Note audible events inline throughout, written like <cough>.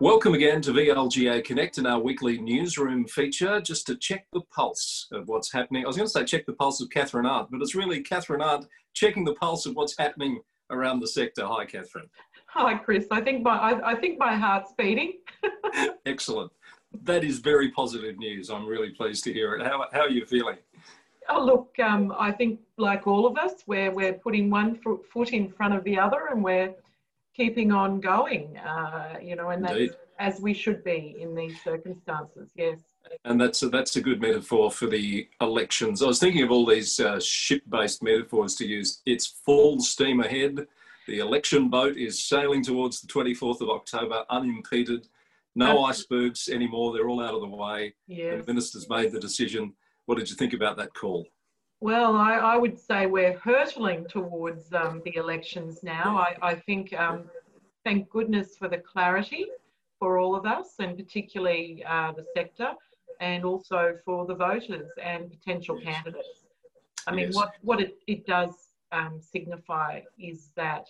Welcome again to VLGA Connect and our weekly newsroom feature, just to check the pulse of what's happening. I was going to say check the pulse of Catherine Arndt, but it's really Catherine Arndt checking the pulse of what's happening around the sector. Hi, Catherine. Hi, Chris. I think my I, I think my heart's beating. <laughs> Excellent. That is very positive news. I'm really pleased to hear it. How, how are you feeling? Oh, look, um, I think like all of us, we're, we're putting one foot in front of the other and we're keeping on going, uh, you know, and that's Indeed. as we should be in these circumstances, yes. And that's a, that's a good metaphor for the elections. I was thinking of all these uh, ship-based metaphors to use. It's full steam ahead. The election boat is sailing towards the 24th of October unimpeded. No icebergs anymore. They're all out of the way. Yes. The minister's made the decision. What did you think about that call? Well, I, I would say we're hurtling towards um, the elections now. I, I think, um, thank goodness for the clarity for all of us, and particularly uh, the sector, and also for the voters and potential yes. candidates. I mean, yes. what, what it, it does um, signify is that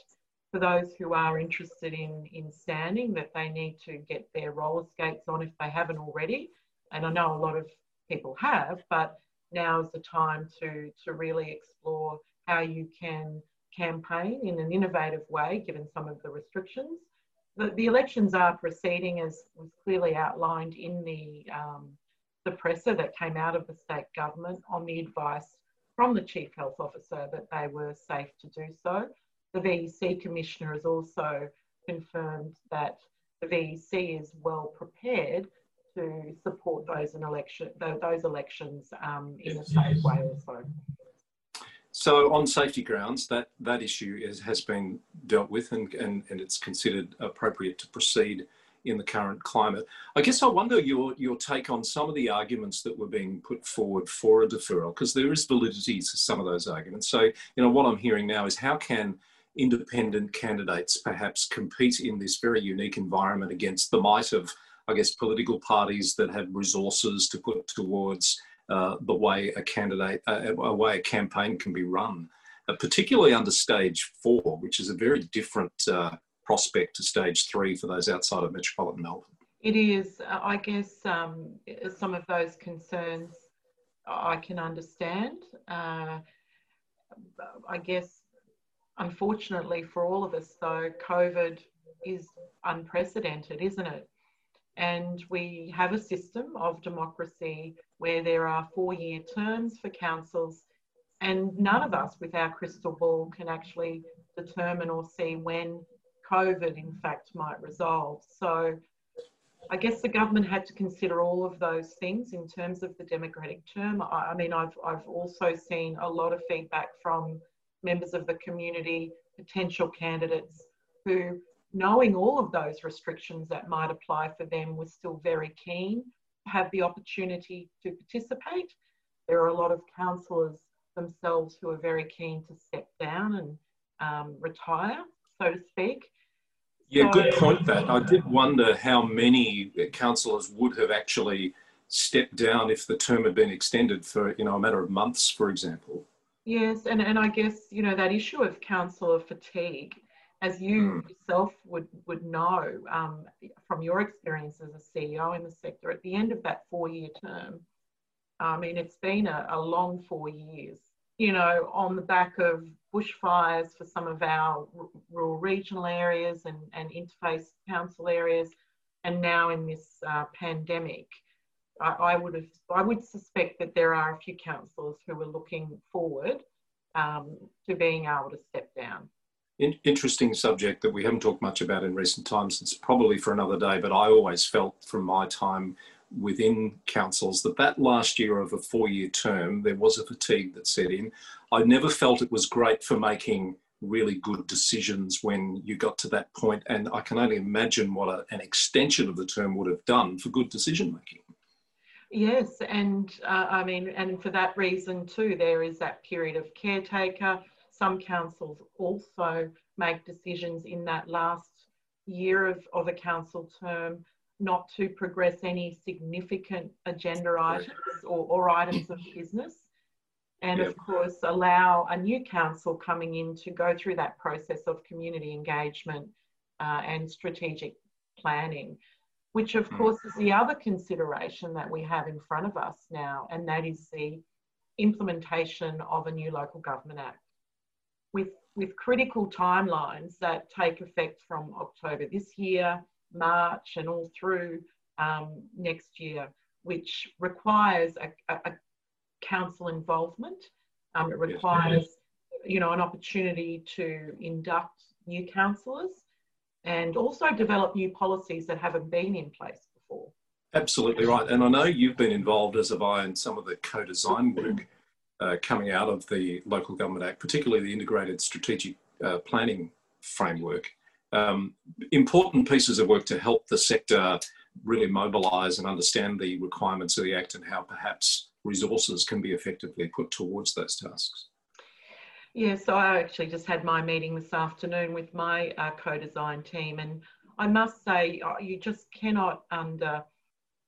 for those who are interested in, in standing, that they need to get their roller skates on if they haven't already. And I know a lot of people have, but now is the time to, to really explore how you can campaign in an innovative way, given some of the restrictions. The, the elections are proceeding as was clearly outlined in the, um, the presser that came out of the state government on the advice from the Chief Health Officer that they were safe to do so. The VEC Commissioner has also confirmed that the VEC is well prepared to support those in election those elections um, in yes. a safe way also. So on safety grounds, that, that issue is, has been dealt with and, and, and it's considered appropriate to proceed in the current climate. I guess I wonder your, your take on some of the arguments that were being put forward for a deferral, because there is validity to some of those arguments. So, you know, what I'm hearing now is how can independent candidates perhaps compete in this very unique environment against the might of I guess, political parties that have resources to put towards uh, the way a candidate, uh, a way a campaign can be run, uh, particularly under stage four, which is a very different uh, prospect to stage three for those outside of metropolitan Melbourne. It is, uh, I guess, um, some of those concerns I can understand. Uh, I guess, unfortunately for all of us, though, COVID is unprecedented, isn't it? And we have a system of democracy where there are four year terms for councils, and none of us with our crystal ball can actually determine or see when COVID, in fact, might resolve. So I guess the government had to consider all of those things in terms of the democratic term. I, mean, I've, I've also seen a lot of feedback from members of the community, potential candidates who knowing all of those restrictions that might apply for them, was still very keen to have the opportunity to participate. There are a lot of councillors themselves who are very keen to step down and um, retire, so to speak. Yeah, so, good point. That I did wonder how many councillors would have actually stepped down if the term had been extended for you know a matter of months, for example. Yes, and, and I guess you know that issue of councillor fatigue as you mm. yourself would, would know um, from your experience as a CEO in the sector, at the end of that four year term, I mean, it's been a, a long four years, you know, on the back of bushfires for some of our r- rural regional areas and, and interface council areas, and now in this uh, pandemic. I, I, would have, I would suspect that there are a few councillors who are looking forward um, to being able to step down in, interesting subject that we haven't talked much about in recent times. It's probably for another day, but I always felt from my time within councils that that last year of a four-year term, there was a fatigue that set in. I never felt it was great for making really good decisions when you got to that point, and I can only imagine what a, an extension of the term would have done for good decision making. Yes, and uh, I mean, and for that reason too, there is that period of caretaker some councils also make decisions in that last year of, of a council term not to progress any significant agenda items or, or items of business. And yep. of course, allow a new council coming in to go through that process of community engagement uh, and strategic planning. which of mm. course is the other consideration that we have in front of us now, and that is the implementation of a new local government act with, with critical timelines that take effect from October this year, March, and all through um, next year, which requires a, a, a council involvement. Um, it requires, you know, an opportunity to induct new councillors and also develop new policies that haven't been in place before. Absolutely right. And I know you've been involved, as have I, in some of the co-design work uh, coming out of the Local Government Act, particularly the Integrated Strategic uh, Planning Framework. Um, important pieces of work to help the sector really mobilise and understand the requirements of the Act and how perhaps resources can be effectively put towards those tasks. Yeah, so I actually just had my meeting this afternoon with my uh, co-design team and I must say uh, you just cannot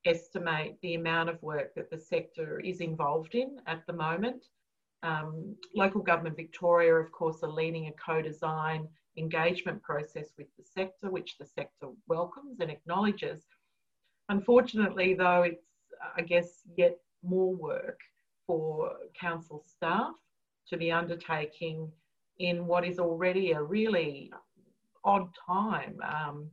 underestimate the amount of work that the sector is involved in at the moment. Um, local government Victoria, of course, are leading a co-design engagement process with the sector, which the sector welcomes and acknowledges. Unfortunately, though, it's, I guess, yet more work for council staff to be undertaking in what is already a really odd time. Um,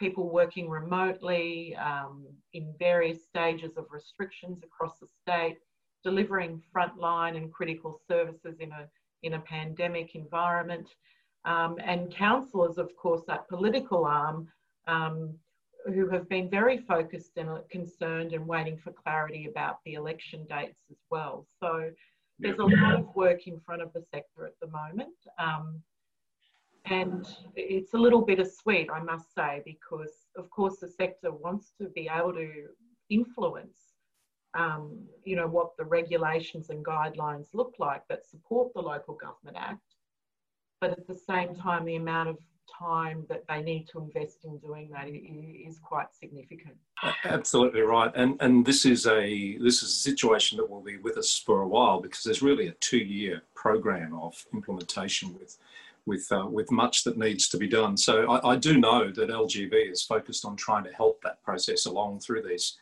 people working remotely um, in various stages of restrictions across the state, delivering frontline and critical services in a, in a pandemic environment. Um, and councillors, of course, that political arm, um, who have been very focused and concerned and waiting for clarity about the election dates as well. So there's a lot of work in front of the sector at the moment. Um, and it's a little bittersweet, I must say, because of course the sector wants to be able to influence, um, you know, what the regulations and guidelines look like that support the Local Government Act. But at the same time, the amount of time that they need to invest in doing that is quite significant. Absolutely right, and and this is a this is a situation that will be with us for a while because there's really a two-year program of implementation with with uh, with much that needs to be done. So I, I, do know that LGV is focused on trying to help that process along through these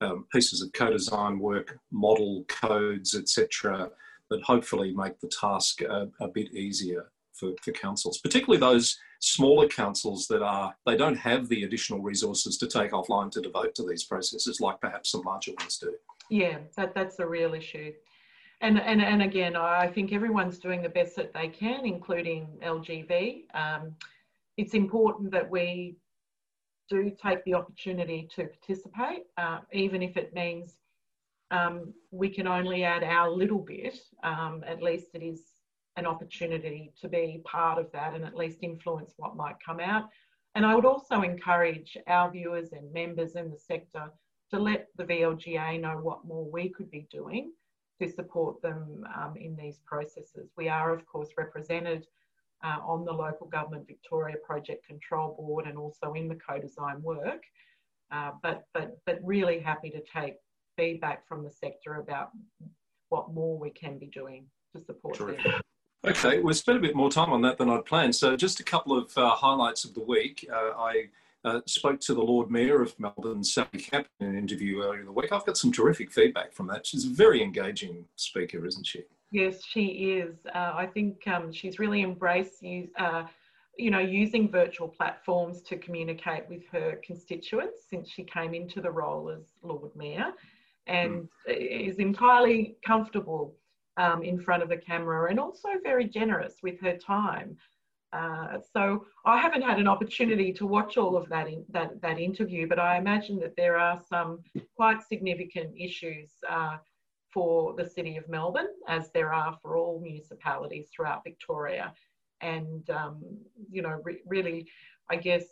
um, pieces of co-design work, model codes, etc., that hopefully make the task a, a bit easier for, for councils, particularly those smaller councils that are they don't have the additional resources to take offline to devote to these processes like perhaps some larger ones do. Yeah, that, that's a real issue. And, and, and again, I think everyone's doing the best that they can, including LGV. Um, it's important that we do take the opportunity to participate, uh, even if it means um, we can only add our little bit. Um, at least it is an opportunity to be part of that and at least influence what might come out. And I would also encourage our viewers and members in the sector to let the VLGA know what more we could be doing to support them um, in these processes. We are, of course, represented uh, on the Local Government Victoria Project Control Board and also in the co-design work, uh, but, but, but really happy to take feedback from the sector about what more we can be doing to support them. Okay, we've spent a bit more time on that than I'd planned. So, just a couple of uh, highlights of the week. Uh, I uh, spoke to the Lord Mayor of Melbourne, Sally Caplan, in an interview earlier in the week. I've got some terrific feedback from that. She's a very engaging speaker, isn't she? Yes, she is. Uh, I think um, she's really embraced uh, you know, using virtual platforms to communicate with her constituents since she came into the role as Lord Mayor, and mm. is entirely comfortable um, in front of a camera and also very generous with her time. Uh, so I haven't had an opportunity to watch all of that, in, that, that interview, but I imagine that there are some quite significant issues uh, for the City of Melbourne, as there are for all municipalities throughout Victoria. And, um, you know, re really, I guess,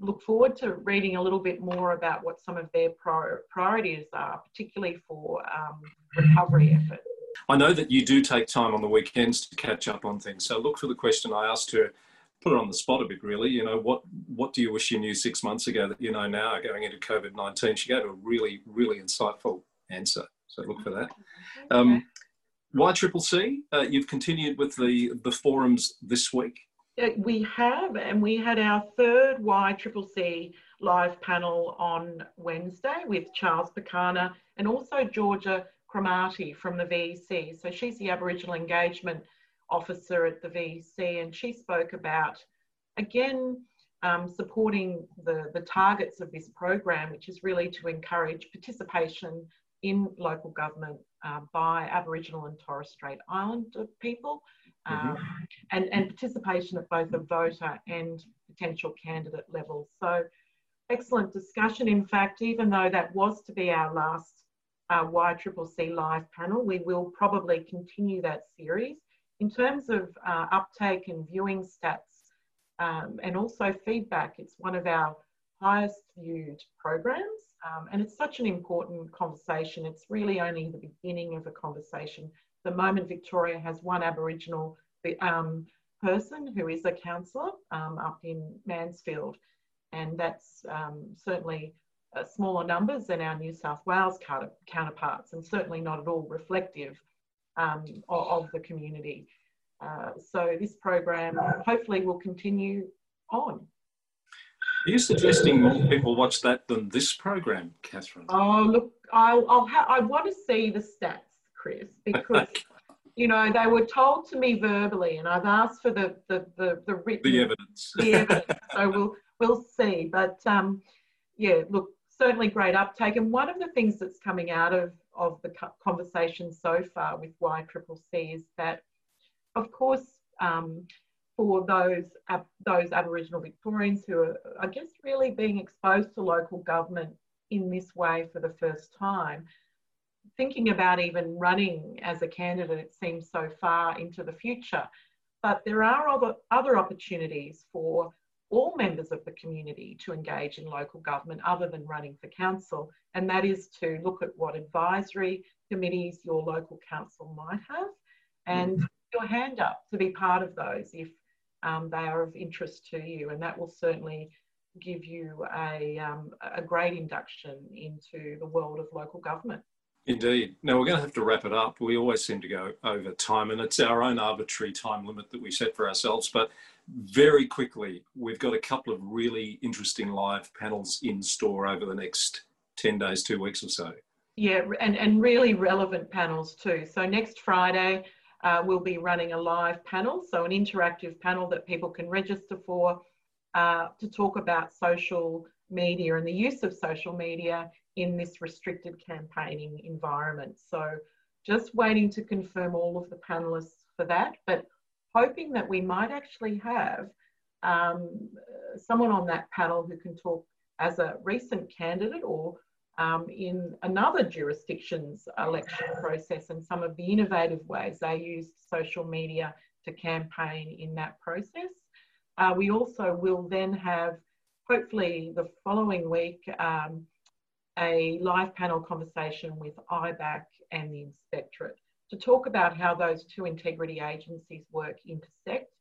look forward to reading a little bit more about what some of their priorities are, particularly for um, recovery efforts. I know that you do take time on the weekends to catch up on things. So look for the question I asked her, put her on the spot a bit really. You know, what what do you wish you knew six months ago that you know now going into COVID nineteen? She gave a really really insightful answer. So look for that. Um, YCCC, uh, you've continued with the the forums this week. We have, and we had our third YCCC live panel on Wednesday with Charles Pakana and also Georgia Cromarty from the VEC. So she's the Aboriginal Engagement Officer at the VEC and she spoke about, again, um, supporting the, the targets of this program, which is really to encourage participation in local government uh, by Aboriginal and Torres Strait Islander people um, mm-hmm. and, and participation at both the voter and potential candidate level. So excellent discussion. In fact, even though that was to be our last uh, YCCC live panel, we will probably continue that series. In terms of uh, uptake and viewing stats, um, and also feedback. It's one of our highest viewed programs um, and it's such an important conversation. It's really only the beginning of a conversation. The moment Victoria has one Aboriginal um, person who is a councillor um, up in Mansfield and that's um, certainly uh, smaller numbers than our New South Wales counterparts and certainly not at all reflective um, of, of the community. Uh, so this program hopefully will continue on. Are you suggesting more people watch that than this program, Catherine? Oh, look, I'll, I'll ha- I want to see the stats, Chris, <laughs> because, you know, they were told to me verbally and I've asked for the, the, the, the written... The evidence. The evidence. so we'll, we'll see. But, um, yeah, look, certainly great uptake. And one of the things that's coming out of, of the conversation so far with YCCC is that of course, um, for those ab those Aboriginal Victorians who are, I guess, really being exposed to local government in this way for the first time, thinking about even running as a candidate, it seems so far into the future. But there are other, other opportunities for all members of the community to engage in local government other than running for council, and that is to look at what advisory committees your local council might have and your hand up to be part of those if um, they are of interest to you, and that will certainly give you a, um, a great induction into the world of local government. Indeed. Now we're going to have to wrap it up. We always seem to go over time, and it's our own arbitrary time limit that we set for ourselves. But very quickly, we've got a couple of really interesting live panels in store over the next 10 days, two weeks or so. Yeah, and, and really relevant panels too. So next Friday, uh, we'll be running a live panel, so an interactive panel that people can register for uh, to talk about social media and the use of social media in this restricted campaigning environment. So just waiting to confirm all of the panelists for that, but hoping that we might actually have um, someone on that panel who can talk as a recent candidate or um, in another jurisdiction's election process and some of the innovative ways they used social media to campaign in that process. Uh, we also will then have, hopefully the following week, um, a live panel conversation with IBAC and the Inspectorate to talk about how those two integrity agencies work intersect,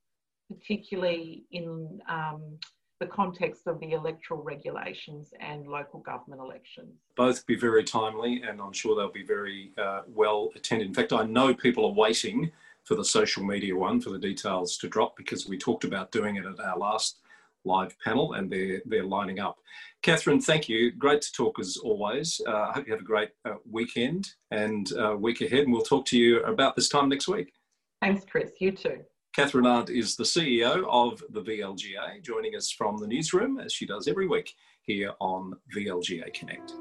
particularly in um, the context of the electoral regulations and local government elections. Both be very timely, and I'm sure they'll be very uh, well attended. In fact, I know people are waiting for the social media one for the details to drop because we talked about doing it at our last live panel and they're, they're lining up. Catherine, thank you. Great to talk as always. Uh, I hope you have a great uh, weekend and uh, week ahead, and we'll talk to you about this time next week. Thanks, Chris. You too. Catherine Arndt is the CEO of the VLGA, joining us from the newsroom as she does every week here on VLGA Connect.